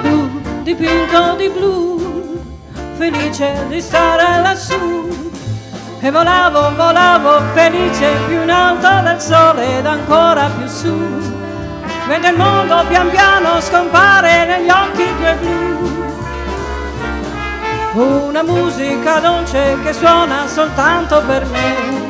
Blu dipinto di blu, felice di stare lassù. E volavo, volavo felice più in alto del sole ed ancora più su. Mentre il mondo pian piano scompare negli occhi tuoi blu. Una musica dolce che suona soltanto per me.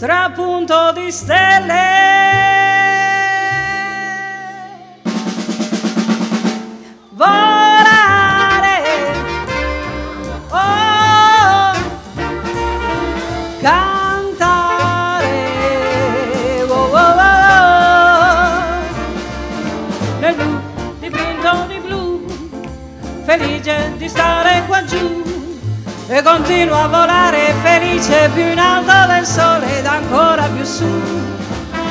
trapunto di stelle. Volare, oh, cantare, oh, oh, oh, nel blu dipinto di blu, felice di stare qua giù. E continuo a volare felice più in alto su,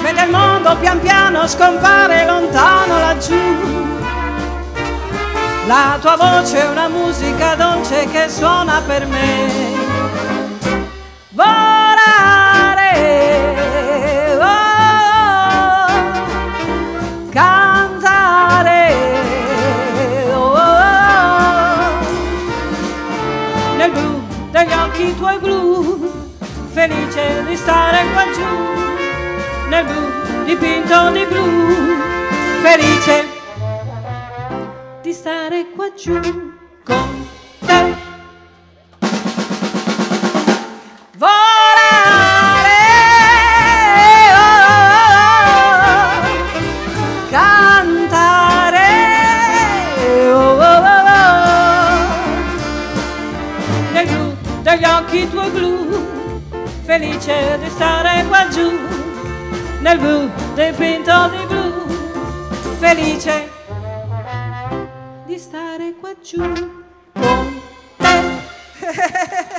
mentre il mondo pian piano scompare lontano laggiù. La tua voce è una musica dolce che suona per me. Volare, oh, cantare, oh, nel blu degli occhi tuoi blu, felice di stare qua giù, nel blu dipinto di blu, felice di stare qua giù con te. Oh, oh, oh, degli occhi tuoi blu, felice di stare qua giù, nel blu dipinto di blu, felice di stare qua giù con te.